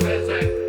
physics.